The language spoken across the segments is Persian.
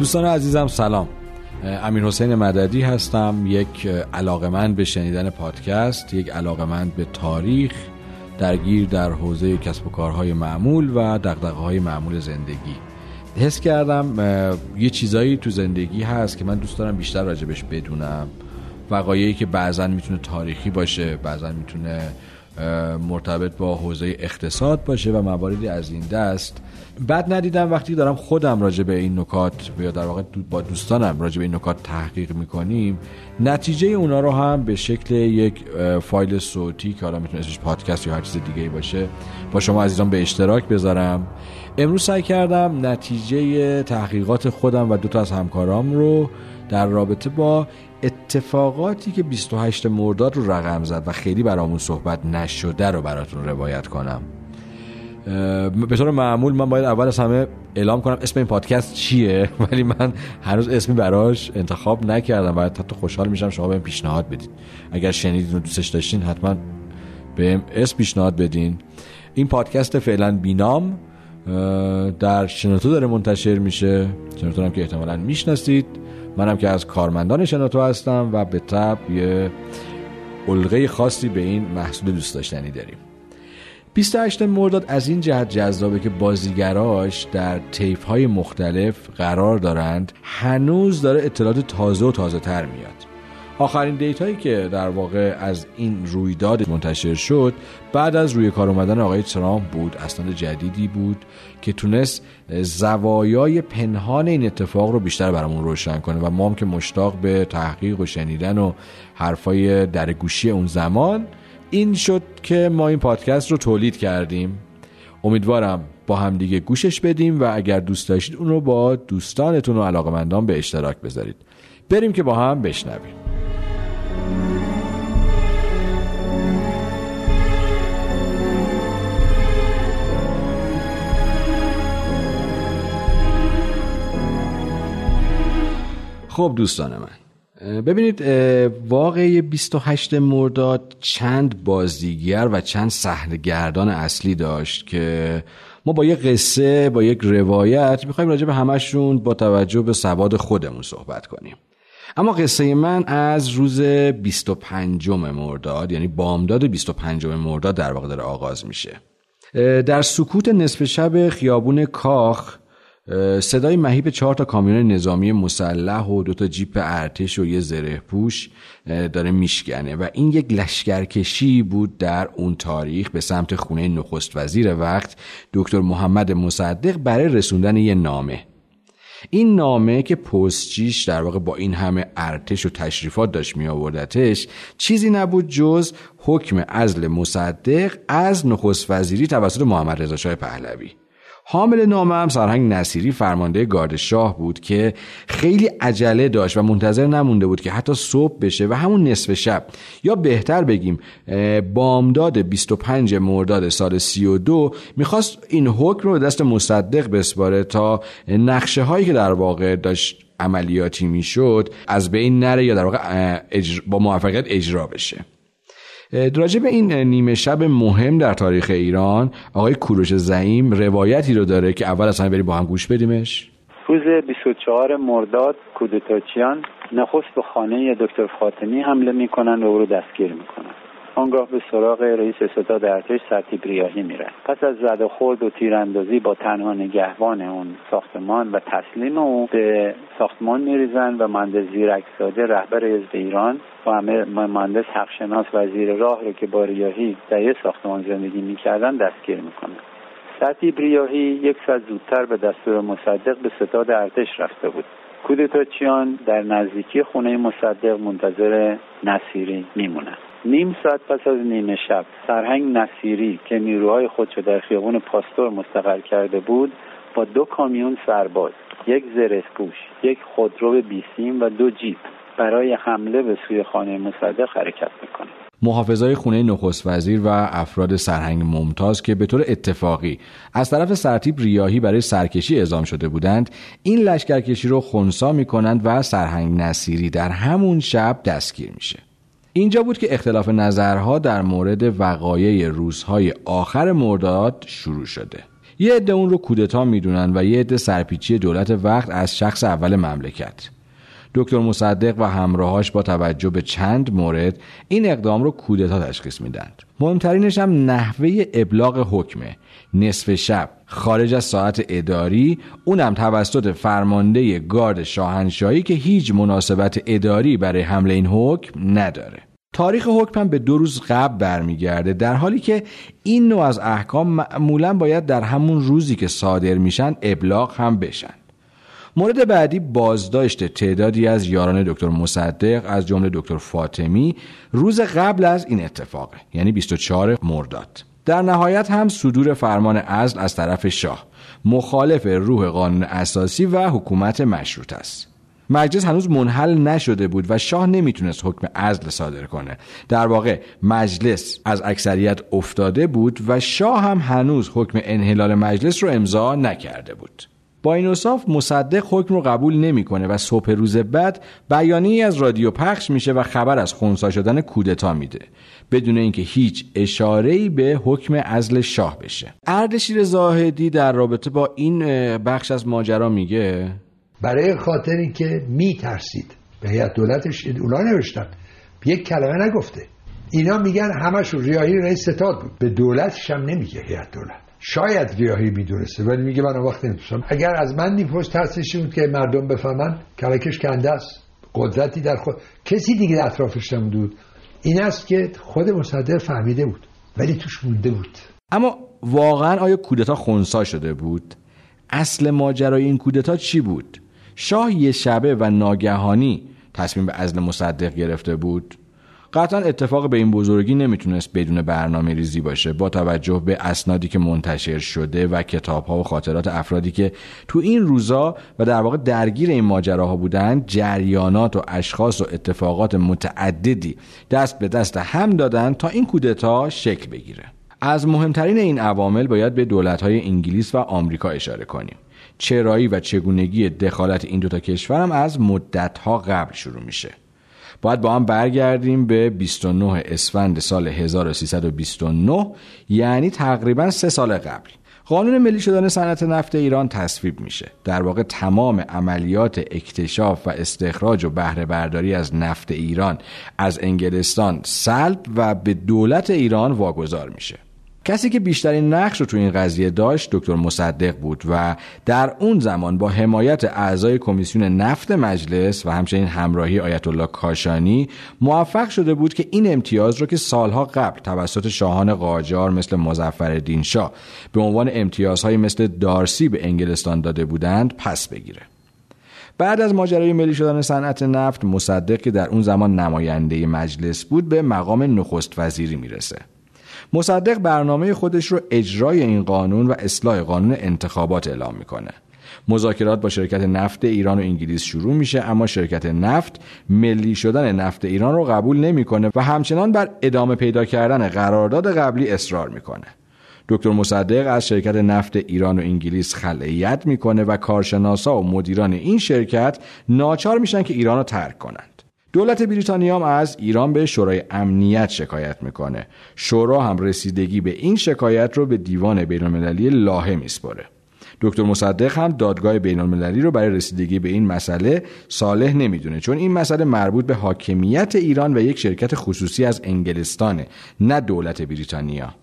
دوستان عزیزم سلام. امیر حسین مددی هستم یک علاقمند به شنیدن پادکست یک علاقمند به تاریخ درگیر در حوزه کسب و کارهای معمول و دقدقه های معمول زندگی. حس کردم یه چیزایی تو زندگی هست که من دوست دارم بیشتر راجبش بدونم. وقایعی که بعضا می‌تونه تاریخی باشه بعضا می‌تونه مرتبط با حوزه اقتصاد باشه و مواردی از این دست بعد ندیدم وقتی دارم خودم راجع به این نکات یا در واقع با دوستانم راجع به این نکات تحقیق می‌کنیم نتیجه اونا رو هم به شکل یک فایل صوتی که حالا می‌تونه اسمش پادکست یا هر چیز دیگه باشه با شما عزیزان به اشتراک بذارم. امروز سعی کردم نتیجه تحقیقات خودم و دو تا از همکارام رو در رابطه با اتفاقاتی که 28 مرداد رو رقم زد و خیلی برامون صحبت نشده رو براتون روایت کنم. به طور معمول من باید اول از همه اعلام کنم اسم این پادکست چیه؟ ولی من هنوز اسمی براش انتخاب نکردم. و حتی خوشحال میشم شما بهم پیشنهاد بدید اگر شنیدین و دوستش داشتین حتما بهم اسم پیشنهاد بدین. این پادکست فعلا بینام در شنوتو داره منتشر میشه. شنوتو هم که احتمالا می‌شناسید. منم که از کارمندان شنوتو هستم و به طب یه علقه خاصی به این محصول دوست داشتنی داریم. 28 مرداد از این جهت جذابه که بازیگراش در تیف های مختلف قرار دارند. هنوز داره اطلاعات تازه و تازه تر میاد. آخرین دیتایی که در واقع از این رویداد منتشر شد بعد از روی کار اومدن آقای ترامپ بود اسناد جدیدی بود که تونست زوایای پنهان این اتفاق رو بیشتر برامون روشن کنه و ما هم که مشتاق به تحقیق و شنیدن و حرفای در گوشی اون زمان این شد که ما این پادکست رو تولید کردیم. امیدوارم با هم دیگه گوشش بدیم و اگر دوست داشتید اون رو با دوستانتون و علاقمندان به اشتراک بذارید. بریم که با هم بشنویم. خب دوستان من ببینید واقعی 28 مرداد چند بازیگر و چند گردان اصلی داشت که ما با یک قصه با یک روایت می‌خوایم راجع به همشون با توجه به سواد خودمون صحبت کنیم. اما قصه من از روز 25 مرداد یعنی بامداد 25 مرداد در واقع داره آغاز میشه. در سکوت نصف شب خیابون کاخ صدای مهیب چهار تا کامیون نظامی مسلح و دو تا جیپ ارتش و یه زره پوش داره میشکنه و این یک لشکرکشی بود در اون تاریخ به سمت خونه نخست وزیر وقت دکتر محمد مصدق برای رسوندن یه نامه. این نامه که پستچیش در واقع با این همه ارتش و تشریفات داشت می آوردتش چیزی نبود جز حکم ازل مصدق از نخست وزیری توسط محمد رضا شاه پهلوی. حامل نامه هم سرهنگ نصیری فرمانده گارد شاه بود که خیلی عجله داشت و منتظر نمونده بود که حتی صبح بشه و همون نصف شب. یا بهتر بگیم بامداد 25 مرداد سال 32 می‌خواست این حکم رو دست مصدق بسپاره تا نقشه هایی که در واقع داشت عملیاتی می‌شد از بین نره یا در واقع با موفقیت اجرا بشه. راجع به این نیمه شب مهم در تاریخ ایران آقای کوروش زعیم روایتی رو داره که اول همه بریم با هم گوش بدیمش. روز 24 مرداد کودتاچیان نخست به خانه دکتر فاطمی حمله می‌کنن و او رو دستگیر می‌کنن. آنگاه به سراغ رئیس ستاد ارتش سرتیب ریاهی میره پس از زد خورد و تیراندازی با تنها نگهبان اون ساختمان و تسلیم او به ساختمان میریزن و مهندس زیرکزاده رهبر حزب ایران و مهندس حقشناس وزیر راه رو که با ریاهی در یه ساختمان زندگی می‌کردن دستگیر می‌کنن سرتیب ریاهی یک ساعت زودتر به دستور مصدق به ستاد ارتش رفته بود. کودتاچیان در نزدیکی خونه مصدق منتظر نصیری میمونن نیم ساعت پس از نیمه شب سرهنگ نصیری که نیروهای خودش در خیابون پاستور مستقر کرده بود با دو کامیون سرباز یک زرسپوش یک خودرو بیسیم و دو جیپ برای حمله به سوی خانه مصدق حرکت می‌کنه. محافظای خونه نخست وزیر و افراد سرهنگ ممتاز که به طور اتفاقی از طرف سرتیب ریاهی برای سرکشی اعزام شده بودند این لشکرکشی رو خونسا می کنند و سرهنگ نصیری در همون شب دستگیر میشه. اینجا بود که اختلاف نظرها در مورد وقایع روزهای آخر مرداد شروع شده. یه عده اون رو کودتا می‌دونن و یه عده سرپیچی دولت وقت از شخص اول مملکت. دکتر مصدق و همراهاش با توجه به چند مورد این اقدام رو کودتا تشخیص میدند مهمترینش هم نحوه ابلاغ حکمه. نصف شب خارج از ساعت اداری اونم توسط فرمانده گارد شاهنشاهی که هیچ مناسبت اداری برای حمله این حکم نداره. تاریخ حکم به دو روز قبل برمیگرده در حالی که این نوع از احکام معمولا باید در همون روزی که صادر میشن ابلاغ هم بشن. مورد بعدی بازداشت تعدادی از یاران دکتر مصدق از جمله دکتر فاطمی روز قبل از این اتفاقه یعنی 24 مرداد. در نهایت هم صدور فرمان عزل از طرف شاه مخالف روح قانون اساسی و حکومت مشروط است. مجلس هنوز منحل نشده بود و شاه نمی‌تونست حکم عزل صادر کنه. در واقع مجلس از اکثریت افتاده بود و شاه هم هنوز حکم انحلال مجلس رو امضا نکرده بود. با این اصاف مصدق حکم رو قبول نمی‌کنه و صبح روز بعد بیانیه از رادیو پخش میشه و خبر از خونسا شدن کودتا میده. بدون اینکه هیچ اشاره‌ای به حکم ازل شاه بشه. اردشیر زاهدی در رابطه با این بخش از ماجرا میگه برای خاطر اینکه میترسید. به هیئت دولتش اونا نوشتن. یک کلمه نگفته. اینا میگن همش ریاهی رئیس ستاد بود. به دولتش هم نمیگه هیئت دولت. شاید ریاهی می‌دونسته ولی میگه من وقت نمی‌تونم اگر از من نیپوش ترسشی بود که مردم بفهمن کلکش کنده است. قدرتی در خود کسی دیگه اطرافش نمود این است که خود مصدر فهمیده بود ولی توش مونده بود. اما واقعا آیا کودتا خونسا شده بود؟ اصل ماجرای این کودتا چی بود؟ شاه یه شبه و ناگهانی تصمیم به ازل مصدق گرفته بود. قطعا اتفاق به این بزرگی نمی‌تونست بدون برنامه ریزی باشه. با توجه به اسنادی که منتشر شده و کتاب ها و خاطرات افرادی که تو این روزا و در واقع درگیر این ماجراها بودن جریانات و اشخاص و اتفاقات متعددی دست به دست هم دادن تا این کودتا شکل بگیره. از مهمترین این عوامل باید به دولت‌های انگلیس و آمریکا اشاره کنیم. چرایی و چگونگی دخالت این دوتا کشور هم از مدتها قبل شروع میشه. باید با هم برگردیم به 29 اسفند سال 1329 یعنی تقریبا سه سال قبل. قانون ملی شدن صنعت نفت ایران تصویب میشه. در واقع تمام عملیات اکتشاف و استخراج و بهره برداری از نفت ایران از انگلستان سلب و به دولت ایران واگذار میشه. کسی که بیشترین نقش رو تو این قضیه داشت دکتر مصدق بود و در اون زمان با حمایت اعضای کمیسیون نفت مجلس و همچنین همراهی آیت الله کاشانی موفق شده بود که این امتیاز رو که سالها قبل توسط شاهان قاجار مثل مظفرالدین شاه به عنوان امتیازهای مثل دارسی به انگلستان داده بودند پس بگیره. بعد از ماجرای ملی شدن صنعت نفت مصدق که در اون زمان نماینده مجلس بود به مقام نخست وزیری می‌رسه. مصدق برنامه خودش رو اجرای این قانون و اصلاح قانون انتخابات اعلام می‌کنه. مذاکرات با شرکت نفت ایران و انگلیس شروع میشه اما شرکت نفت ملی شدن نفت ایران رو قبول نمی‌کنه و همچنان بر ادامه پیدا کردن قرارداد قبلی اصرار می‌کنه. دکتر مصدق از شرکت نفت ایران و انگلیس خلعیت می‌کنه و کارشناسا و مدیران این شرکت ناچار میشن که ایران رو ترک کنن. دولت بریتانیا هم از ایران به شورای امنیت شکایت می‌کنه. شورا هم رسیدگی به این شکایت رو به دیوان بین المللی لاهه میسپره دکتر مصدق هم دادگاه بین المللی رو برای رسیدگی به این مسئله صالح نمی‌دونه چون این مسئله مربوط به حاکمیت ایران و یک شرکت خصوصی از انگلستانه نه دولت بریتانیا.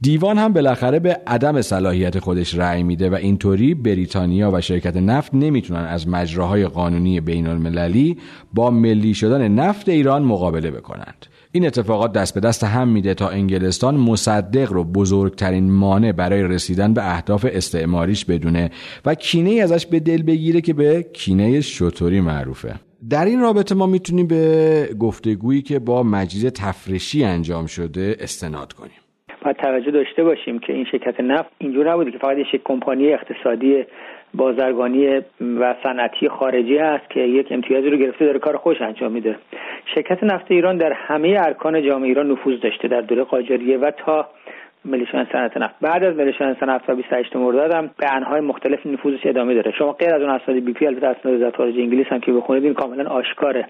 دیوان هم بالاخره به عدم صلاحیت خودش رأی میده و اینطوری بریتانیا و شرکت نفت نمی‌تونن از مجراهای قانونی بین المللی با ملی شدن نفت ایران مقابله بکنند. این اتفاقات دست به دست هم میده تا انگلستان مصدق رو بزرگترین مانع برای رسیدن به اهداف استعماریش بدونه و کینه ازش به دل بگیره که به کینه شطوری معروفه. در این رابطه ما می‌تونیم به گفتگویی که با مجید تفرشی انجام شده استناد کنیم. باید توجه داشته باشیم که این شرکت نفت اینجور نبوده که فقط یک کمپانی اقتصادی بازرگانی و صنعتی خارجی هست که یک امتیازی رو گرفته داره کار خوش انجام میده. شرکت نفت ایران در همه ارکان جامعه ایران نفوذ داشته در دوره قاجاریه و تا ملیشیان صنعت نفت. بعد از ملیشیان صنعت نفت و 28 مرداد هم به انهای مختلف نفوذش ادامه داره. شما غیر از اون اسناد بی پی البته اسناد وزارت خارجه انگلیس هم که بخونید این کاملا آشکاره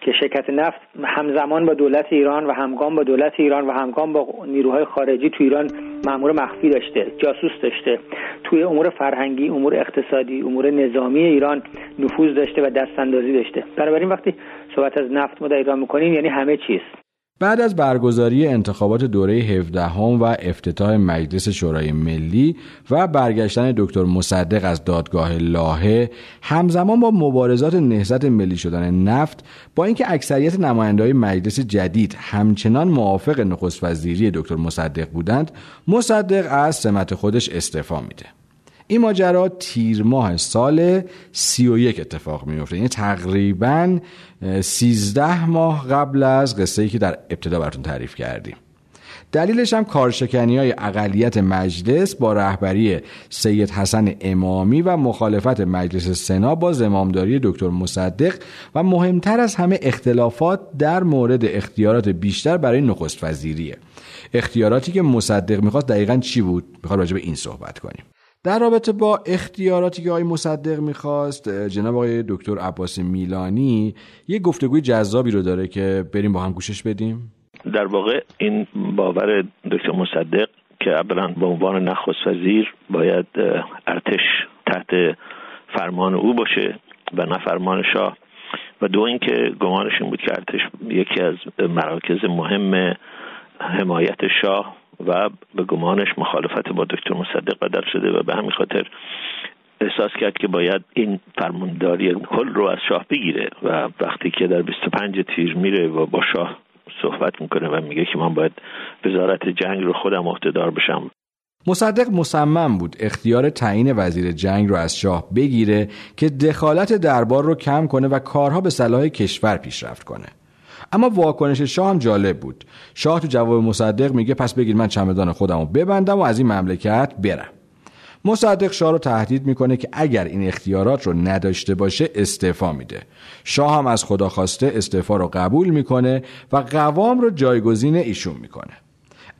که شرکت نفت همزمان با دولت ایران و همگام با دولت ایران و همگام با نیروهای خارجی تو ایران مامور مخفی داشته جاسوس داشته. توی امور فرهنگی امور اقتصادی امور نظامی ایران نفوذ داشته و دستاندازی داشته. بنابراین وقتی صحبت از نفت ما در ایران می‌کنیم یعنی همه چیز. بعد از برگزاری انتخابات دوره 17 هم و افتتاح مجلس شورای ملی و برگشتن دکتر مصدق از دادگاه لاهه همزمان با مبارزات نهضت ملی شدن نفت با اینکه اکثریت های مجلس جدید همچنان موافق نخست وزیری دکتر مصدق بودند مصدق از سمت خودش استعفا میده. این ماجرا تیر ماه سال سی و یک اتفاق میفته یعنی تقریبا سیزده ماه قبل از قصه ای که در ابتدا براتون تعریف کردیم. دلیلش هم کارشکنی های اقلیت مجلس با رهبری سید حسن امامی و مخالفت مجلس سنا با زمامداری دکتر مصدق و مهمتر از همه اختلافات در مورد اختیارات بیشتر برای نخست وزیریه. اختیاراتی که مصدق می‌خواست دقیقا چی بود؟ می‌خواد راجع به این صحبت کنیم. در رابطه با اختیاراتی که آقای مصدق می‌خواست جناب آقای دکتر عباس میلانی یه گفتگوی جذابی رو داره که بریم با هم گوشش بدیم. در واقع این باور دکتر مصدق که اولا به عنوان نخست وزیر باید ارتش تحت فرمان او باشه و نه فرمان شاه. و دو اینکه گمانش این بود که ارتش یکی از مراکز مهم حمایت شاه و به گمانش مخالفت با دکتر مصدق بدل شده و به همین خاطر احساس کرد که باید این فرمانداری کل رو از شاه بگیره و وقتی که در 25 تیر میره و با شاه صحبت می‌کنه و میگه که من باید وزارت جنگ رو خودم عهدهدار بشم. مصدق مصمم بود اختیار تعیین وزیر جنگ رو از شاه بگیره که دخالت دربار رو کم کنه و کارها به صلاح کشور پیشرفت کنه. اما واکنش شاه هم جالب بود. شاه تو جواب مصدق میگه پس بگیر من چمدان خودم رو ببندم و از این مملکت برم. مصدق شاه رو تهدید می‌کنه که اگر این اختیارات رو نداشته باشه استعفا میده. شاه هم از خدا خواسته استعفا رو قبول می‌کنه و قوام رو جایگزین ایشون می‌کنه.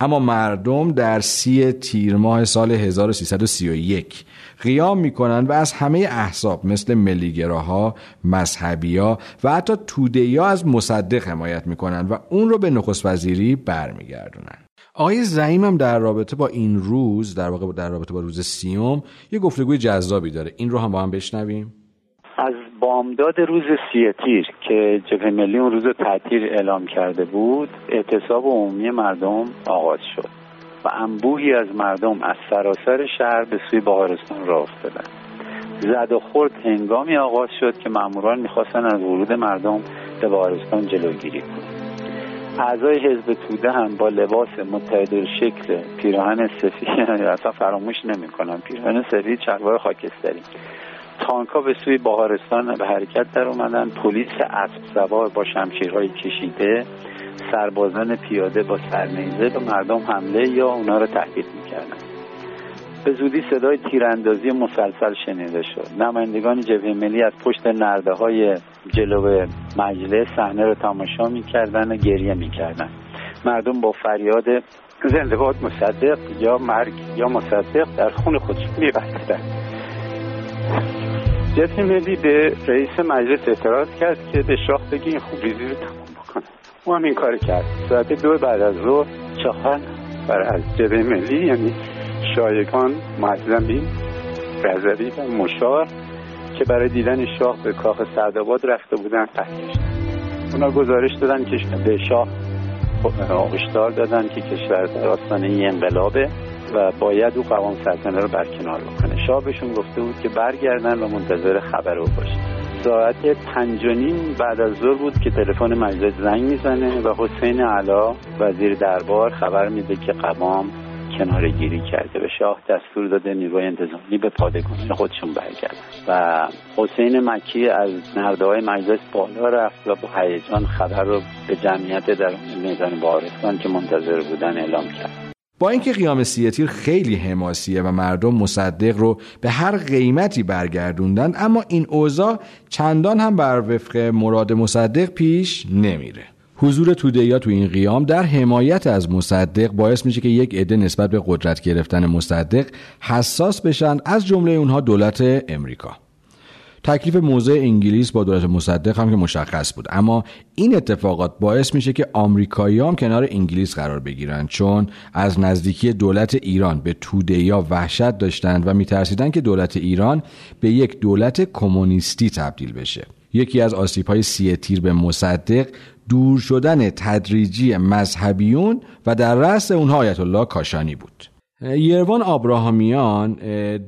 اما مردم در سی تیر ماه سال 1331 قیام می‌کنند و از همه احزاب مثل ملیگراها، مذهبیا و حتی تودهیا از مصدق حمایت می‌کنند و اون رو به نخست وزیری برمیگردونن. آقای زعیم هم در رابطه با این روز در واقع در رابطه با روز سیوم یه گفتگوی جذابی داره. این رو هم با هم بشنویم. از بامداد روز سی تیر که جبهه ملی اون روز تعطیل اعلام کرده بود اعتصاب عمومی مردم آغاز شد. و انبوهی از مردم از سراسر شهر به سوی بهارستان راه افتادن. زد و خورد هنگامی آغاز شد که ماموران می‌خواستن از ورود مردم به بهارستان جلوگیری کنند. اعضای حزب توده هم با لباس متحد شکل پیراهن سفید اصلا فراموش نمی‌کنم پیراهن سفید چلوار خاکستری. تانکا به سوی بهارستان به حرکت در اومدن. پلیس اسب سوار با شمشیرهای کشیده سربازان پیاده با سرنیزه به مردم حمله یا اونا رو تهدید می‌کردن. به زودی صدای تیراندازی مسلسل شنیده شد. نمایندگان جبهه ملی از پشت نرده های جلو مجلس صحنه رو تماشا می‌کردن و گریه می‌کردن. مردم با فریاد زنده باد مصدق یا مرگ یا مصدق در خون خودشون میبستن. جبهه ملی به رئیس مجلس اعتراض کرد که به شاه بگی این خوبریزی رو تمام بکنه. او هم این کار کرد. ساعت دو بعد از ظهر چاخن بر از جبهه ملی یعنی شایگان معظمی رزوی و مشار که برای دیدن شاه به کاخ سعدآباد رفته بودن تحریش اونا گزارش دادن که به شاه هشدار دادن که کشور در آستانه انقلابه. و باید او قوام سلطنه رو برکنار بکنه. شاه بهشون گفته بود که برگردن و منتظر خبر او باشن. ساعت پنج و نیم بعد از ظهر بود که تلفن مجلس زنگ می‌زنه و حسین علا وزیر دربار خبر میده که قوام کنار گیری کرده. به شاه دستور داده نیروی انتظامی به پادگان خودشون برگردن. و حسین مکی از نرده های مجلس بالا رفت و با هیجان خبر رو به جمعیت در میدان بارستان که منتظر بودن اعلام کرد. با اینکه قیام سیتیر خیلی حماسیه و مردم مصدق رو به هر قیمتی برگردوندن اما این اوضاع چندان هم بر وفق مراد مصدق پیش نمیره. حضور توده تو این قیام در حمایت از مصدق باعث میشه که یک عده نسبت به قدرت گرفتن مصدق حساس بشن از جمله اونها دولت امریکا. تکلیف موضع انگلیس با دولت مصدق هم که مشخص بود. اما این اتفاقات باعث میشه که آمریکایی هم کنار انگلیس قرار بگیرن چون از نزدیکی دولت ایران به توده یا وحشت داشتند و میترسیدن که دولت ایران به یک دولت کمونیستی تبدیل بشه. یکی از آسیب های سی تیر به مصدق دور شدن تدریجی مذهبیون و در رأس اونها آیت الله کاشانی بود. یروان آبراهامیان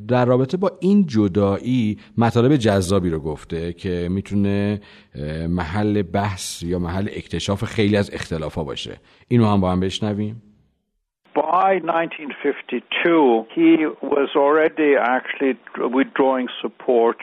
در رابطه با این جدایی مطالب جذابی رو گفته که می‌تونه محل بحث یا محل اکتشاف خیلی از اختلاف ها باشه. اینو هم با هم بشنویم. By 1952, he was already actually withdrawing support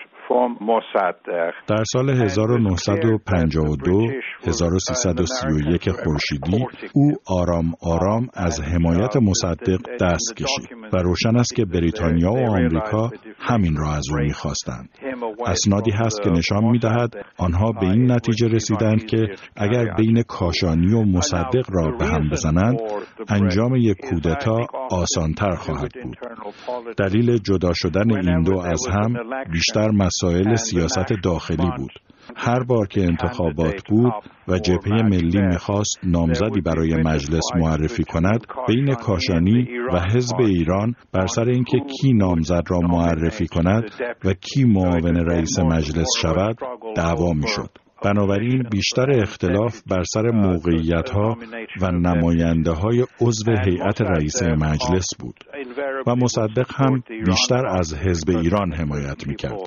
در سال 1952 1331 خورشیدی او آرام آرام از حمایت مصدق دست کشید و روشن است که بریتانیا و آمریکا همین را از او می‌خواستند. اسنادی هست که نشان می‌دهد آنها به این نتیجه رسیدند که اگر بین کاشانی و مصدق را به هم بزنند انجام یک کودتا آسانتر خواهد بود. دلیل جدا شدن این دو از هم بیشتر مسائل سیاست داخلی بود. هر بار که انتخابات بود و جبهه ملی می‌خواست نامزدی برای مجلس معرفی کند بین کاشانی و حزب ایران بر سر اینکه کی نامزد را معرفی کند و کی معاون رئیس مجلس شود دعوا می‌شد. بنابراین بیشتر اختلاف بر سر موقعیت ها و نماینده های عضو هیئت رئیس مجلس بود. و مصدق هم بیشتر از حزب ایران حمایت می‌کرد.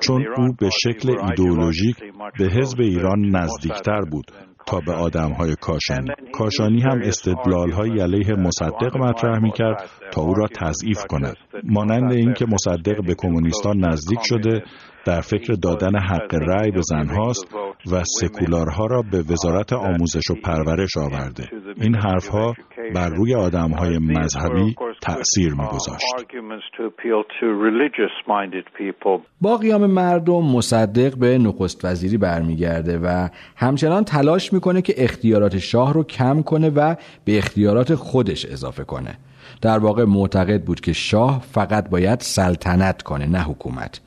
چون او به شکل ایدئولوژیک به حزب ایران نزدیکتر بود تا به آدم های کاشانی. کاشانی هم استدلال های علیه مصدق مطرح می کرد تا او را تضعیف کند. مانند اینکه مصدق به کمونیستان نزدیک شده در فکر دادن حق رأی به زنهاست و سکولارها را به وزارت آموزش و پرورش آورده. این حرفها بر روی آدمهای مذهبی تأثیر میگذاشت. با قیام مردم مصدق به نخست وزیری برمیگرده و همچنان تلاش می‌کنه که اختیارات شاه رو کم کنه و به اختیارات خودش اضافه کنه. در واقع معتقد بود که شاه فقط باید سلطنت کنه نه حکومت.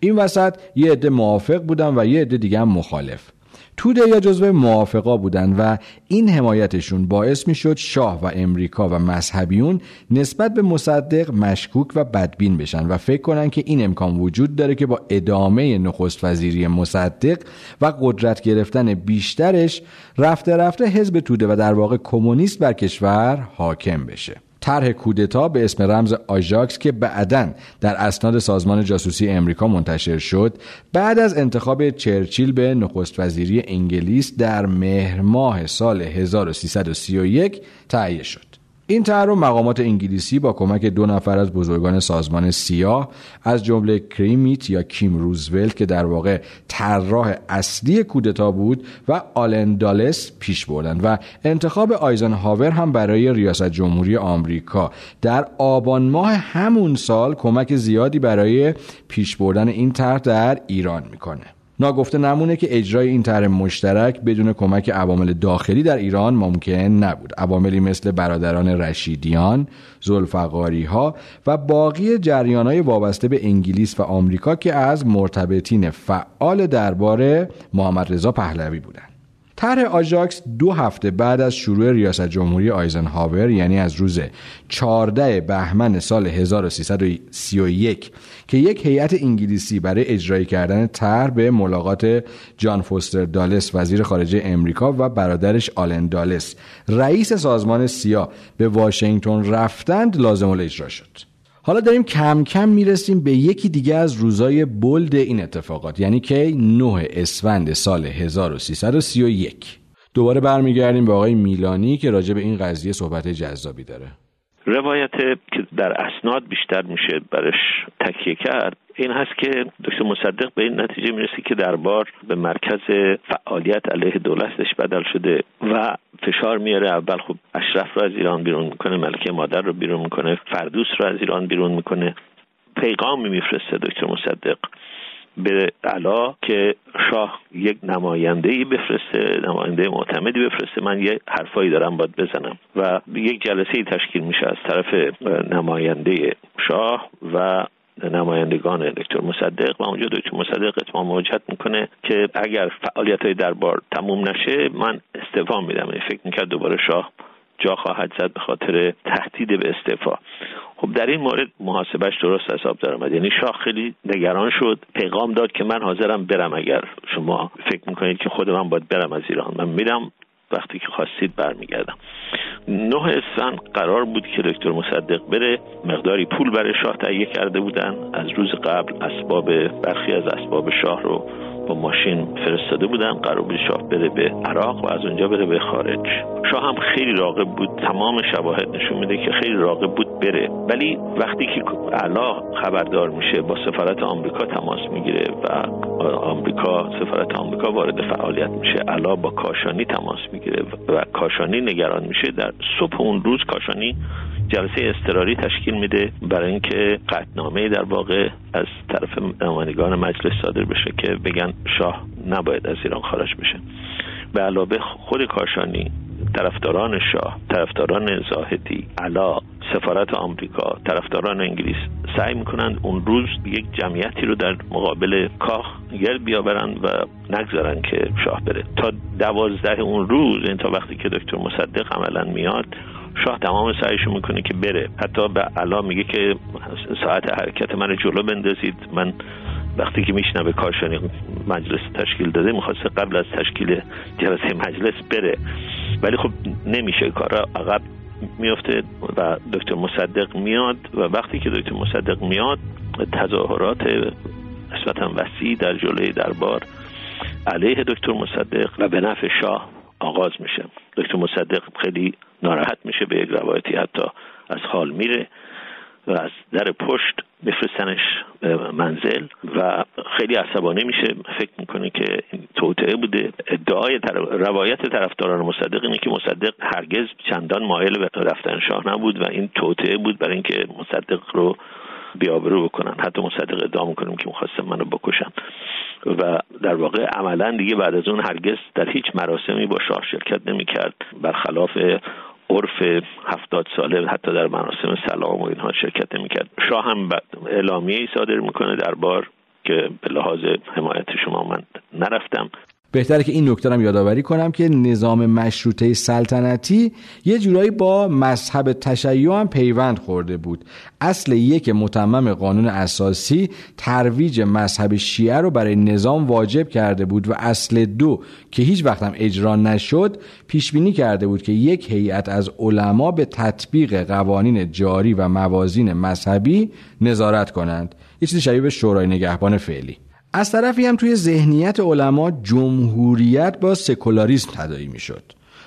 این وسط یه عده موافق بودن و یه عده دیگه هم مخالف. توده یا جزو موافقا بودن و این حمایتشون باعث می شد شاه و امریکا و مذهبیون نسبت به مصدق مشکوک و بدبین بشن و فکر کنن که این امکان وجود داره که با ادامه نخست وزیری مصدق و قدرت گرفتن بیشترش رفته رفته حزب توده و در واقع کمونیست بر کشور حاکم بشه. طرح کودتا به اسم رمز آژاکس که بعدا در اسناد سازمان جاسوسی امریکا منتشر شد بعد از انتخاب چرچیل به نخست وزیری انگلیس در مهر ماه سال 1331 تهیه شد. این طرح مقامات انگلیسی با کمک دو نفر از بزرگان سازمان سیاه از جمله کریمیت یا کیم روزولت که در واقع طراح اصلی کودتا بود و آلن دالس پیش بردن و انتخاب هاور هم برای ریاست جمهوری آمریکا. در آبان ماه همون سال کمک زیادی برای پیش بردن این طرح در ایران می‌کنه. ناگفته نمونه که اجرای این طرح مشترک بدون کمک عوامل داخلی در ایران ممکن نبود. عواملی مثل برادران رشیدیان زلفقاری ها و باقی جریان های وابسته به انگلیس و آمریکا که از مرتبطین فعال دربار محمد رضا پهلوی بودند. طرح آژاکس دو هفته بعد از شروع ریاست جمهوری آیزنهاور یعنی از روز 14 بهمن سال 1331 که یک هیئت انگلیسی برای اجرای کردن طرح به ملاقات جان فوستر دالس وزیر خارجه امریکا و برادرش آلن دالس رئیس سازمان سیا به واشنگتن رفتند لازم اجرا شد. حالا داریم کم کم می‌رسیم به یکی دیگه از روزای بلد این اتفاقات یعنی که 9 اسفند سال 1331 دوباره برمیگردیم به آقای میلانی که راجع به این قضیه صحبت جذابی داره. روایت که در اسناد بیشتر میشه برش تکیه کرد این هست که دکتر مصدق به این نتیجه می‌رسه که دربار به مرکز فعالیت علیه دولتش بدل شده و فشار میاره. اول خب اشرف رو از ایران بیرون می‌کنه ملکه مادر رو بیرون می‌کنه فردوس رو از ایران بیرون می‌کنه. پیغامی میفرسته دکتر مصدق. به علا که شاه یک نماینده ای بفرسته نماینده معتمدی بفرسته. من یه حرفایی دارم باید بزنم. و یک جلسه ای تشکیل میشه از طرف نماینده شاه و نمایندگان دکتر مصدق. و اونجا دکتر مصدق اتمام موجهت می‌کنه که اگر فعالیت های دربار تموم نشه من استعفا میدم. یعنی فکر می‌کرد دوباره شاه جا خواهد زد به خاطر تهدید به استعفا. خب در این مورد محاسبش درست حساب درآمد. یعنی شاه خیلی نگران شد. پیغام داد که من حاضرم برم اگر شما فکر می‌کنید که خود من باید برم از ایران. من میرم وقتی که خواستید برمیگردم. نه اسفند قرار بود که دکتر مصدق بره. مقداری پول برای شاه تهیه کرده بودن. از روز قبل اسباب برخی از اسباب شاه رو با ماشین فرستاده بودن قرار بود شاه بره به عراق و از اونجا بره به خارج. شاه هم خیلی راقب بود تمام شواهد نشون میده که خیلی راقب بود بره. ولی وقتی که علا خبردار میشه با سفارت آمریکا تماس می‌گیره و آمریکا سفارت آمریکا وارد فعالیت میشه. علا با کاشانی تماس می‌گیره و کاشانی نگران میشه. در صبح اون روز کاشانی جلسه استراری تشکیل میده برای اینکه قطنامه در واقع از طرف نمایندگان مجلس صادر بشه که بگن شاه نباید از ایران خارج بشه. به علاوه خود کاشانی طرفداران شاه طرفداران زاهدی علا سفارت آمریکا طرفداران انگلیس سعی می‌کنند اون روز یک جمعیتی رو در مقابل کاخ گرد بیاورند و نگذارن که شاه بره. تا دوازده اون روز این تا وقتی که دکتر مصدق عملا میاد شاه تمام سعیشو می‌کنه که بره. حتی به علا میگه که ساعت حرکت من جلو بندازید. من وقتی که میشنوه کاشانی مجلس تشکیل داده می‌خواسته قبل از تشکیل جلسه مجلس بره. ولی خب نمیشه کار عقب میفته و دکتر مصدق میاد و وقتی که دکتر مصدق میاد تظاهرات نسبتا وسیع در جلوی دربار علیه دکتر مصدق و به نفع شاه آغاز میشه. دکتر مصدق خیلی ناراحت میشه به یک روایتی حتی از حال میره. و از در پشت بفرستنش منزل و خیلی عصبانی میشه. فکر می‌کنه که توطعه بوده. ادعای روایت طرفداران مصدق اینه که مصدق هرگز چندان مایل به رفتن شاه نبود و این توطعه بود برای اینکه مصدق رو بیابرو بکنن. حتی مصدق ادعا می‌کنیم که می‌خواستم منو بکشن. و در واقع عملا دیگه بعد از اون هرگز در هیچ مراسمی با شاه شرکت نمی‌کرد. برخلاف عرف هفتاد ساله حتی در مراسم سلام و اینها شرکت نمی‌کرد. شاه هم اعلامیه ای صادر می‌کنه در بار که به لحاظ حمایت شما من نرفتم. بهتره که این نکته هم یادآوری کنم که نظام مشروطه سلطنتی یه جورایی با مذهب تشیع هم پیوند خورده بود. اصل یک متمم قانون اساسی ترویج مذهب شیعه رو برای نظام واجب کرده بود و اصل دو که هیچ وقت هم اجرا نشد پیش بینی کرده بود که یک هیئت از علما به تطبیق قوانین جاری و موازین مذهبی نظارت کنند. یه چیزی شبیه به شورای نگهبان فعلی. از طرفی هم توی ذهنیت علما جمهوریت با سکولاریسم تدایی می‌شد.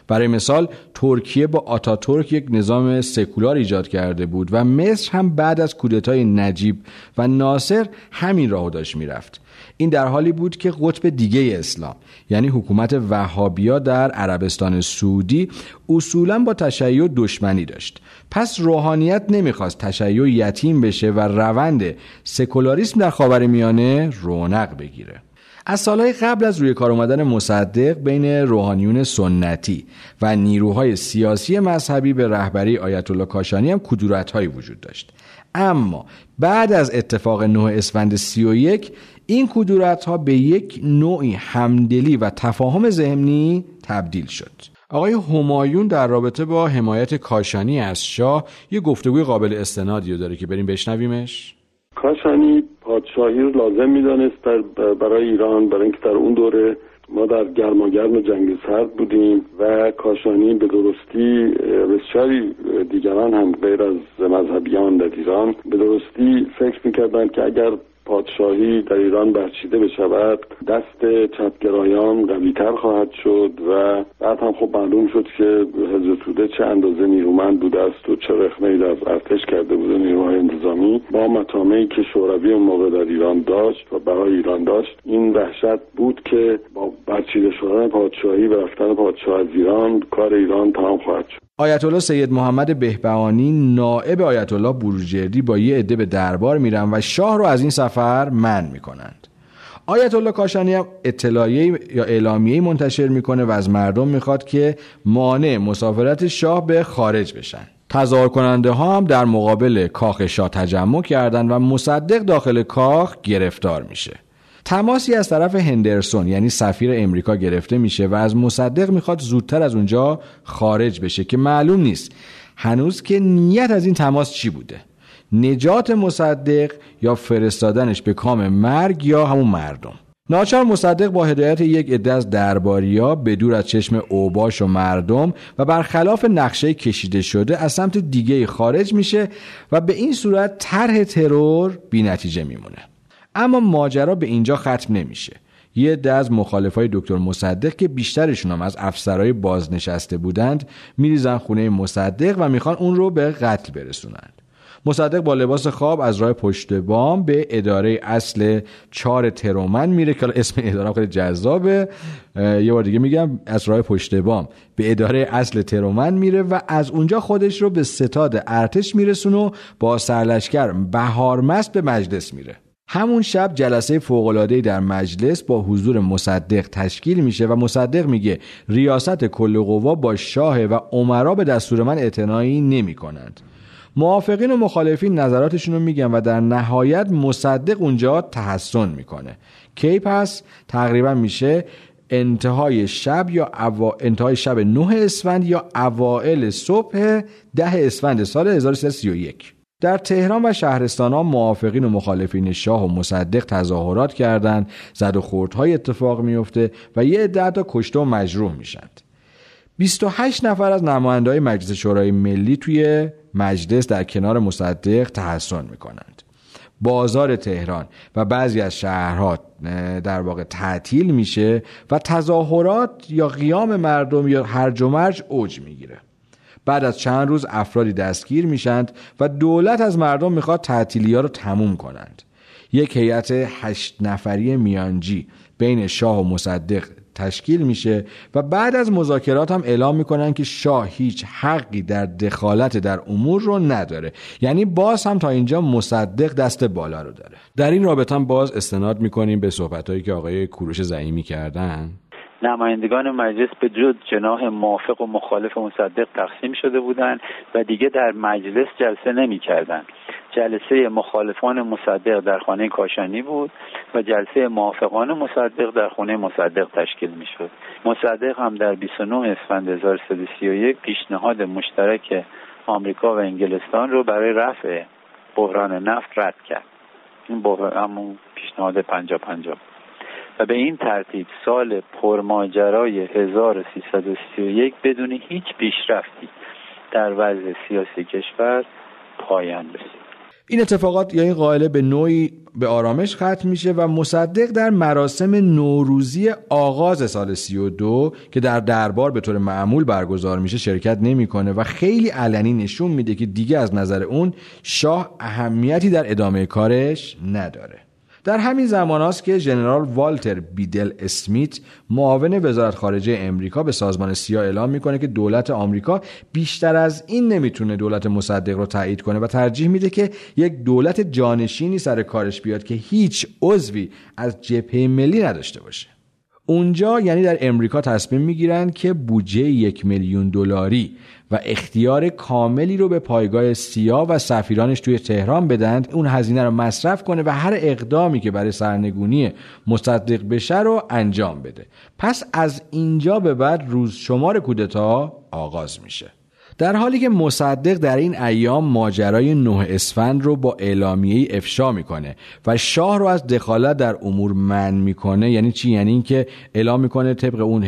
برای مثال ترکیه با آتاتورک یک نظام سکولار ایجاد کرده بود و مصر هم بعد از کودتای نجیب و ناصر همین راهو داشت می‌رفت. این در حالی بود که قطب دیگه اسلام یعنی حکومت وهابیا در عربستان سعودی اصولا با تشیع دشمنی داشت. پس روحانیت نمی‌خواست تشیع یتیم بشه و روند سکولاریسم در خاور میانه رونق بگیره. از سالهای قبل از روی کار اومدن مصدق بین روحانیون سنتی و نیروهای سیاسی مذهبی به رهبری آیت الله کاشانی هم کدورتهایی وجود داشت. اما بعد از اتفاق 9 اسفند 31 این کدورت ها به یک نوعی همدلی و تفاهم ذهنی تبدیل شد. آقای همایون در رابطه با حمایت کاشانی از شاه یه گفتگوی قابل استنادی داره که بریم بشنویمش. کاشانی پادشاهی رو لازم می‌دانست برای ایران برای اینکه در اون دوره ما در گرماگرم جنگ سرد بودیم و کاشانی به درستی بسیاری دیگران هم غیر از مذهبیان در ایران به درستی فکر می‌کردند که اگر پادشاهی در ایران برچیده بشود. دست چپگرایان قویتر خواهد شد و بعد هم خب معلوم شد که حزب توده چه اندازه نیرومند بوده است و چه رخنه در ارتش کرده بوده نیروهای انتظامی. با مطامعی که شوروی اون موقع در ایران داشت و برای ایران داشت این وحشت بود که با برچیده شدن پادشاهی و رفتن پادشاه از ایران کار ایران تمام خواهد شد. آیت الله سید محمد بهبهانی نائب آیت الله بروجردی با یه عده به دربار میرن و شاه رو از این سفر من می‌کنند. آیت الله کاشانی هم اطلاعیه یا اعلامیه منتشر می‌کنه و از مردم می‌خواد که مانع مسافرت شاه به خارج بشن. تظاهر کننده ها هم در مقابل کاخ شاه تجمع کردند و مصدق داخل کاخ گرفتار میشه. تماسی از طرف هندرسون یعنی سفیر امریکا گرفته میشه و از مصدق می‌خواد زودتر از اونجا خارج بشه که معلوم نیست. هنوز که نیت از این تماس چی بوده؟ نجات مصدق یا فرستادنش به کام مرگ یا همون مردم؟ ناچار مصدق با هدایت یک عده از درباریا به دور از چشم اوباش و مردم و برخلاف نقشه کشیده شده از سمت دیگه خارج میشه و به این صورت طرح ترور بی نتیجه میمونه. اما ماجرا به اینجا ختم نمیشه. یه عده از مخالفای دکتر مصدق که بیشترشون هم از افسرهای بازنشسته بودند میریزن خونه مصدق و می‌خوان اون رو به قتل برسونند. مصدق با لباس خواب از راه پشت بام به اداره اصل چار ترومن میره که اسم اداره خیلی جذابه. یه بار دیگه میگم از راه پشت بام به اداره اصل ترومن میره و از اونجا خودش رو به ستاد ارتش میرسونه و با سرلشکر بهارمست به مجلس میره. همون شب جلسه فوق‌العاده‌ای در مجلس با حضور مصدق تشکیل میشه و مصدق میگه ریاست کل قوا با شاه و عمرا به دستور من اعتنایی نمی کنند. موافقین و مخالفین نظراتشون رو میگن و در نهایت مصدق اونجا تحسن می‌کنه. کی پس؟ تقریبا میشه انتهای شب یا اوا... انتهای شب 9 اسفند یا اوائل صبح ده اسفند سال 1331 در تهران و شهرستان ها موافقین و مخالفین شاه و مصدق تظاهرات کردند. زد و خوردهای اتفاق میفته و یه عده تا کشته و مجروح میشند 28 نفر از نمایندهای مجلس شورای ملی توی مجلس در کنار مصدق تحسن می‌کنند. بازار تهران و بعضی از شهرها در واقع تعطیل میشه و تظاهرات یا قیام مردم یا هرج و مرج اوج می‌گیره. بعد از چند روز افرادی دستگیر میشند و دولت از مردم می‌خواد تعطیلی ها رو تموم کنند. یک هیئت هشت نفری میانجی بین شاه و مصدق تشکیل میشه و بعد از مذاکرات هم اعلام می‌کنن که شاه هیچ حقی در دخالت در امور رو نداره. یعنی باز هم تا اینجا مصدق دست بالا رو داره. در این رابطه هم باز استناد می‌کنیم به صحبتهایی که آقای کوروش زعیمی کردن. نمایندگان مجلس به جد جناح موافق و مخالف مصدق تقسیم شده بودند و دیگه در مجلس جلسه نمی کردن. جلسه مخالفان مصدق در خانه کاشانی بود و جلسه موافقان مصدق در خانه مصدق تشکیل می شد. مصدق هم در 29 اسفند 1331 پیشنهاد مشترک آمریکا و انگلستان رو برای رفع بحران نفت رد کرد. این همون پیشنهاد پنجا پنجا و به این ترتیب سال پرماجرای 1331 بدون هیچ پیشرفتی در وضع سیاسی کشور پایان رسید. این اتفاقات یا این قائله به نوعی به آرامش ختم میشه و مصدق در مراسم نوروزی آغاز سال 32 که در دربار به طور معمول برگزار میشه شرکت نمی‌کنه و خیلی علنی نشون میده که دیگه از نظر اون شاه اهمیتی در ادامه کارش نداره. در همین زمان است که ژنرال والتر بیدل اسمیت معاون وزارت خارجه امریکا به سازمان سیا اعلام می‌کنه که دولت آمریکا بیشتر از این نمی‌تونه دولت مصدق رو تایید کنه و ترجیح میده که یک دولت جانشینی سر کارش بیاد که هیچ عضوی از جبهه ملی نداشته باشه. اونجا یعنی در امریکا تصمیم می‌گیرن که بودجه یک میلیون دلاری و اختیار کاملی رو به پایگاه سیا و سفیرانش توی تهران بدند اون هزینه رو مصرف کنه و هر اقدامی که برای سرنگونی مصدق بشه رو انجام بده. پس از اینجا به بعد روز شمار کودتا آغاز میشه. در حالی که مصدق در این ایام ماجرای نه اسفند رو با اعلامیه افشا می‌کنه و شاه رو از دخالت در امور من می‌کنه یعنی چی؟ یعنی اینکه اعلام می‌کنه طبق اون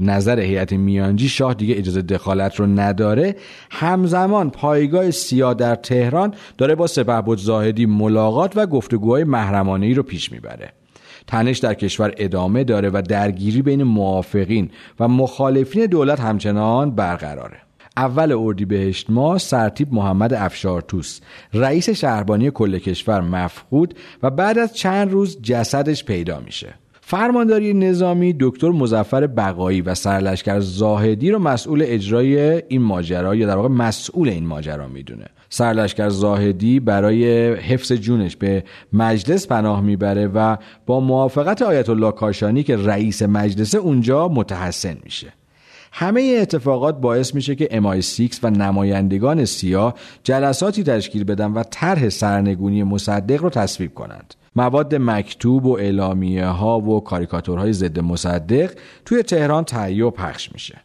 نظر هیئت میانجی شاه دیگه اجازه دخالت رو نداره. همزمان پایگاه سیا در تهران داره با سپهبد زاهدی ملاقات و گفتگوهای محرمانه ای رو پیش می‌بره. تنش در کشور ادامه داره و درگیری بین موافقین و مخالفین دولت همچنان برقراره. اول اردیبهشت ماه سرتیب محمد افشارتوس رئیس شهربانی کل کشور مفقود و بعد از چند روز جسدش پیدا میشه. فرمانداری نظامی دکتر مزفر بقایی و سرلشکر زاهدی رو مسئول اجرای این ماجرا یا در واقع مسئول این ماجرا می‌دونه. سرلشکر زاهدی برای حفظ جونش به مجلس پناه می‌بره و با موافقت آیت الله کاشانی که رئیس مجلس اونجا متحسن میشه. همه اتفاقات باعث میشه که امای سیکس و نمایندگان سیاه جلساتی تشکیل بدن و طرح سرنگونی مصدق رو تصویب کنند. مواد مکتوب و اعلامیه ها و کاریکاتورهای ضد مصدق توی تهران تهیه و پخش میشه.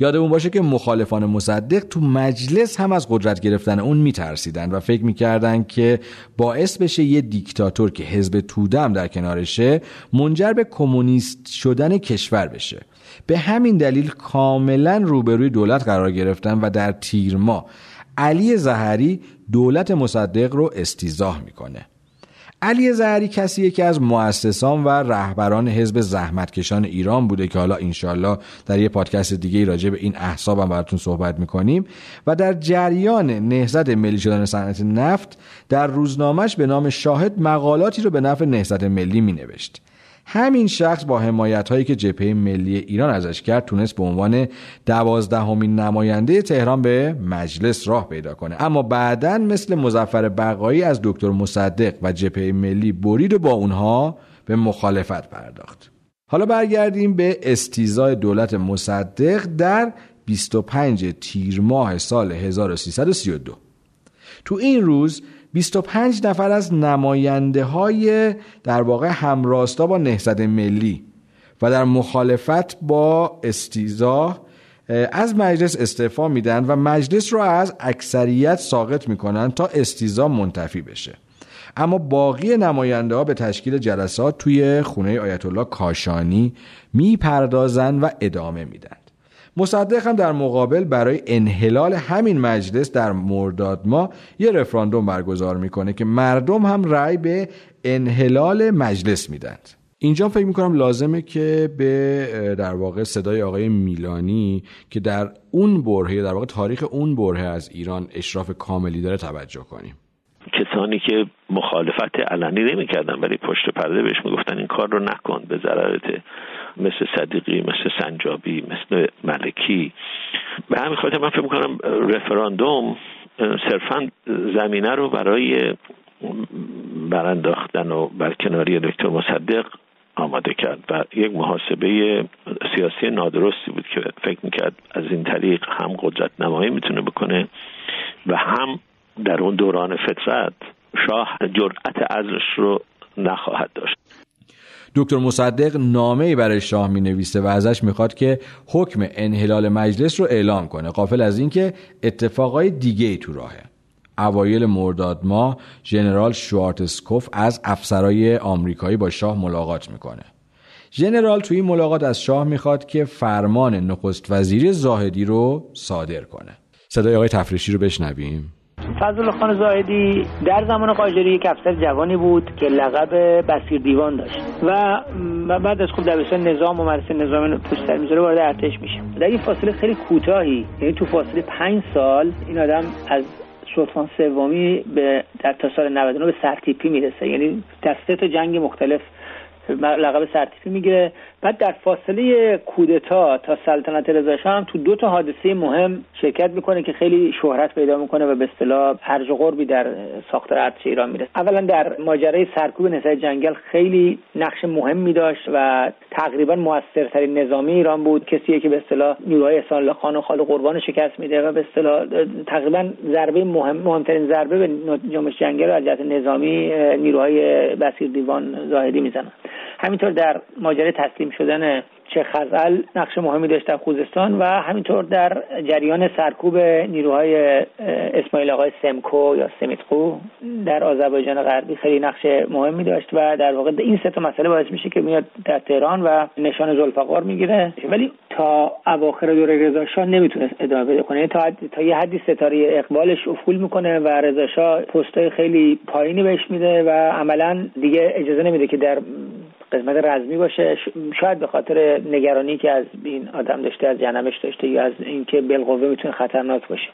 یادمون باشه که مخالفان مصدق تو مجلس هم از قدرت گرفتن اون میترسیدن و فکر می‌کردن که باعث بشه یه دیکتاتور که حزب تودم در کنارشه منجر به کمونیست شدن کشور بشه. به همین دلیل کاملا روبروی دولت قرار گرفتن و در تیر ماه علی زهری دولت مصدق رو استیزاه می‌کنه. علی زهری کسیه که از مؤسسان و رهبران حزب زحمتکشان ایران بوده که حالا انشالله در یه پادکست دیگه راجع به این احساب هم براتون صحبت می‌کنیم و در جریان نهضت ملی شدن صنعت نفت در روزنامهش به نام شاهد مقالاتی رو به نفع نهضت ملی مینوشت. همین شخص با حمایت هایی که جبهه ملی ایران ازش کرد تونست به عنوان دوازدهمین نماینده تهران به مجلس راه پیدا کنه. اما بعدا مثل مزفر بقایی از دکتر مصدق و جبهه ملی برید و با اونها به مخالفت پرداخت. حالا برگردیم به استیزای دولت مصدق در 25 تیر ماه سال 1332 تو این روز 25 نفر از نماینده های در واقع همراستا با نهضت ملی و در مخالفت با استیزا از مجلس استعفا میدن و مجلس رو از اکثریت ساقط می‌کنن تا استیزا منتفی بشه. اما باقی نماینده ها به تشکیل جلسات توی خونه آیت الله کاشانی می‌پردازن و ادامه میدن. مصدق هم در مقابل برای انحلال همین مجلس در مرداد ما یه رفراندوم برگزار می‌کنه که مردم هم رأی به انحلال مجلس میدند اینجا فکر می‌کنم لازمه که به در واقع صدای آقای میلانی که در اون برهه در واقع تاریخ اون برهه از ایران اشراف کاملی داره توجه کنیم. کسانی که مخالفت علنی نمی‌کردن ولی پشت پرده بهش می‌گفتن این کار رو نکن به ضررت مثل صدیقی مثل سنجابی مثل ملکی. به همین خاطر من فکر می‌کنم رفراندوم صرفا زمینه رو برای برانداختن و برکناری دکتر مصدق آماده کرد و یک محاسبه سیاسی نادرستی بود که فکر می‌کرد از این طریق هم قدرت نمایی می‌تونه بکنه و هم در اون دوران فطرت شاه جرأت ازش رو نخواهد داشت. دکتر مصدق نامه ای برای شاه می نویسه و ازش می‌خواد که حکم انحلال مجلس رو اعلام کنه. قافل از اینکه اتفاقای دیگه ای تو راهه. اوایل مرداد ماه ژنرال شوارتسکوف از افسرای آمریکایی با شاه ملاقات می‌کنه. ژنرال توی این ملاقات از شاه می‌خواد که فرمان نخست وزیری زاهدی رو صادر کنه. صدای آقای تفریشی رو بشنویم. فضل خان زاهدی در زمان قاجاری یک افسر جوانی بود که لقب بسیر دیوان داشت. و بعد از خوب دبستان نظام و مدرسه نظام پشت می‌ذاره وارد ارتش میشه. در این فاصله خیلی کوتاهی یعنی تو فاصله پنج سال این آدم از سلطان سومی به در تا سال 99 به سرتیپی می‌رسه. یعنی در سه تا جنگ مختلف لقب سرتیپی می‌گیره. بعد در فاصله کودتا تا سلطنت رضا هم تو دو تا حادثه مهم شرکت می‌کنه که خیلی شهرت پیدا می‌کنه و به اصطلاح هرج قربی در ساختار ارتش ایران می‌رسه. اولا در ماجرای سرکوب نسای جنگل خیلی نقش مهمی داشت و تقریبا موثرترین نظامی ایران بود. کسیه که به اصطلاح نیروهای احسان خان و خال قربان شکست میده و به اصطلاح تقریبا ضربه مهم مهمترین ضربه به جنبش جنگل از جهت نظامی نیروهای بسیر دیوان زاهدی می‌زنن. همینطور در ماجرای تسلیم شدن چه خزل نقش مهمی داشت در خوزستان و همینطور در جریان سرکوب نیروهای اسماعیل آقای سمکو یا سمیتخو در آذربایجان غربی خیلی نقش مهمی داشت و در واقع این سه تا مسئله باعث میشه که میاد در تهران و نشان زلفقار می‌گیره. ولی تا اواخر دوره رضا شاه نمی‌تونست ادامه بده کنه. یعنی تا تا یه حدی ستاره اقبالش افول می‌کنه و رضا شاه پستای خیلی پایینی بهش میده و عملا دیگه اجازه نمیده که در قسمت رزمی باشه. شاید به خاطر نگرانی که از این آدم داشته از جنمش داشته یا از اینکه بالقوه می‌تونه خطرناک باشه.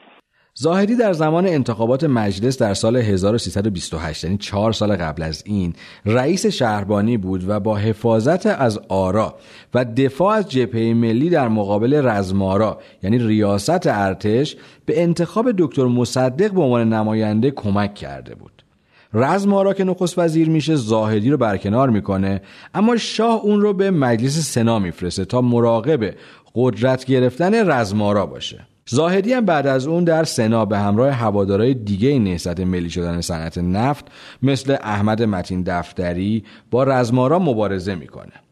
زاهدی در زمان انتخابات مجلس در سال 1328 یعنی چهار سال قبل از این رئیس شهربانی بود و با حفاظت از آرا و دفاع از جبهه ملی در مقابل رزمارا یعنی ریاست ارتش به انتخاب دکتر مصدق به عنوان نماینده کمک کرده بود. رزمارا که نخست وزیر میشه زاهدی رو برکنار می‌کنه اما شاه اون رو به مجلس سنا میفرسته تا مراقب قدرت گرفتن رزمارا باشه. زاهدی هم بعد از اون در سنا به همراه هوادارای دیگه نهضت ملی شدن صنعت نفت مثل احمد متین دفتری با رزمارا مبارزه می‌کنه.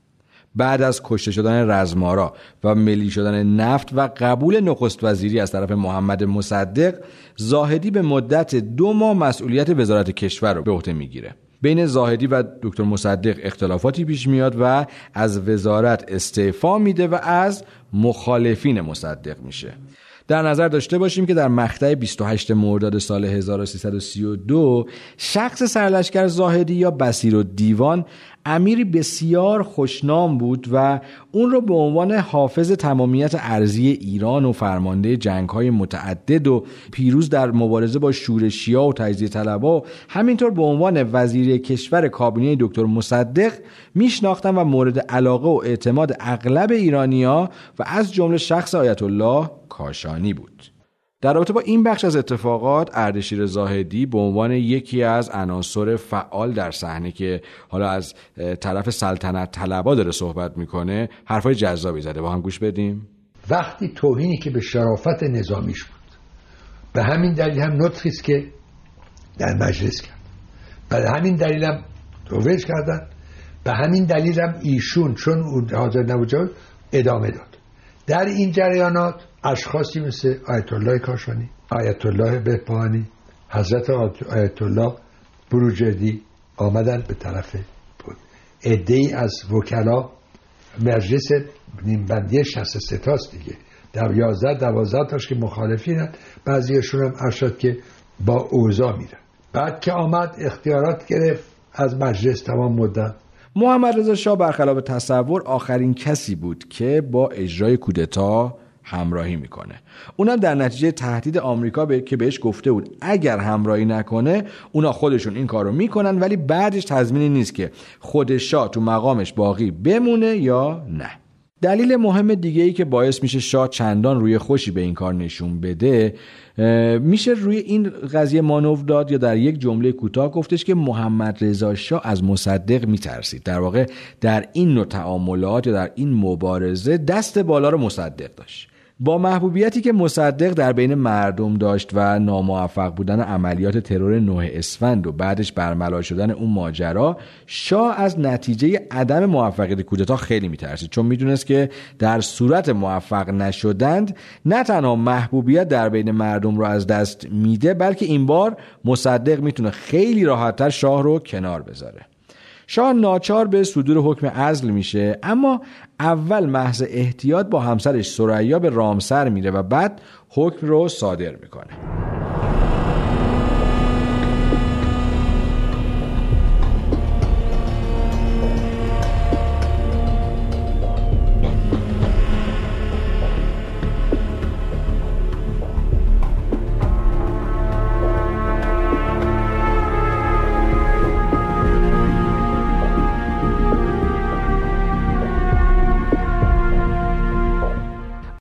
بعد از کشته شدن رزمارا و ملی شدن نفت و قبول نخست وزیری از طرف محمد مصدق زاهدی به مدت دو ماه مسئولیت وزارت کشور رو به عهده می‌گیره. بین زاهدی و دکتر مصدق اختلافاتی پیش میاد و از وزارت استعفا میده و از مخالفین مصدق میشه. در نظر داشته باشیم که در مقطع 28 مرداد سال 1332 شخص سرلشکر زاهدی یا بسیر و دیوان امیری بسیار خوشنام بود و اون رو به عنوان حافظ تمامیت ارزی ایران و فرمانده جنگ های متعدد و پیروز در مبارزه با شورشیا و تجزیه طلبا همینطور به عنوان وزیر کشور کابینه دکتر مصدق میشناختن و مورد علاقه و اعتماد اغلب ایرانیا و از جمله شخص آیت الله کاشانی بود. در رابطه با این بخش از اتفاقات اردشیر زاهدی به عنوان یکی از عناصر فعال در صحنه که حالا از طرف سلطنت طلبا داره صحبت می‌کنه حرفای جذابی زده. با هم گوش بدیم. وقتی توهینی که به شرافت نظامیش بود به همین دلیل هم نطخی که در مجلس کرد. به همین دلیل هم کردن. به همین دلیل هم ایشون چون حاضر نبود ادامه داد. در این جریانات اشخاصی مثل آیت الله کاشانی آیت الله بهبانی حضرت آیت الله بروجردی آمدن به طرف بود. ای از وکلا مجلس نیمبندی 63 تاست دیگه. در 11 12 تاش که مخالفینن بعضیشون هم ارشاد که با اوضاع میرن. بعد که آمد اختیارات گرفت از مجلس تمام مدت محمد رضا شاه برخلاف تصور آخرین کسی بود که با اجرای کودتا همراهی می‌کنه. اونم در نتیجه تهدید آمریکا به که بهش گفته بود اگر همراهی نکنه اونا خودشون این کارو می‌کنن ولی بعدش تضمینی نیست که خود شاه تو مقامش باقی بمونه یا نه. دلیل مهم دیگه ای که باعث میشه شاه چندان روی خوشی به این کار نشون بده میشه روی این قضیه مانور داد یا در یک جمله کوتاه گفتش که محمد رضا شاه از مصدق میترسید. در واقع در این نوع تعاملات یا در این مبارزه دست بالا رو مصدق داشت. با محبوبیتی که مصدق در بین مردم داشت و ناموفق بودن عملیات ترور نوه اسفند و بعدش برملا شدن اون ماجرا شاه از نتیجه عدم موفقیت کودتا خیلی میترسید. چون می‌دونست که در صورت موفق نشدند نه تنها محبوبیت در بین مردم رو از دست میده بلکه این بار مصدق می‌تونه خیلی راحتتر شاه رو کنار بذاره. شاه ناچار به صدور حکم عزل میشه اما اول محض احتیاط با همسرش سریا به رامسر میره و بعد حکم رو صادر می‌کنه.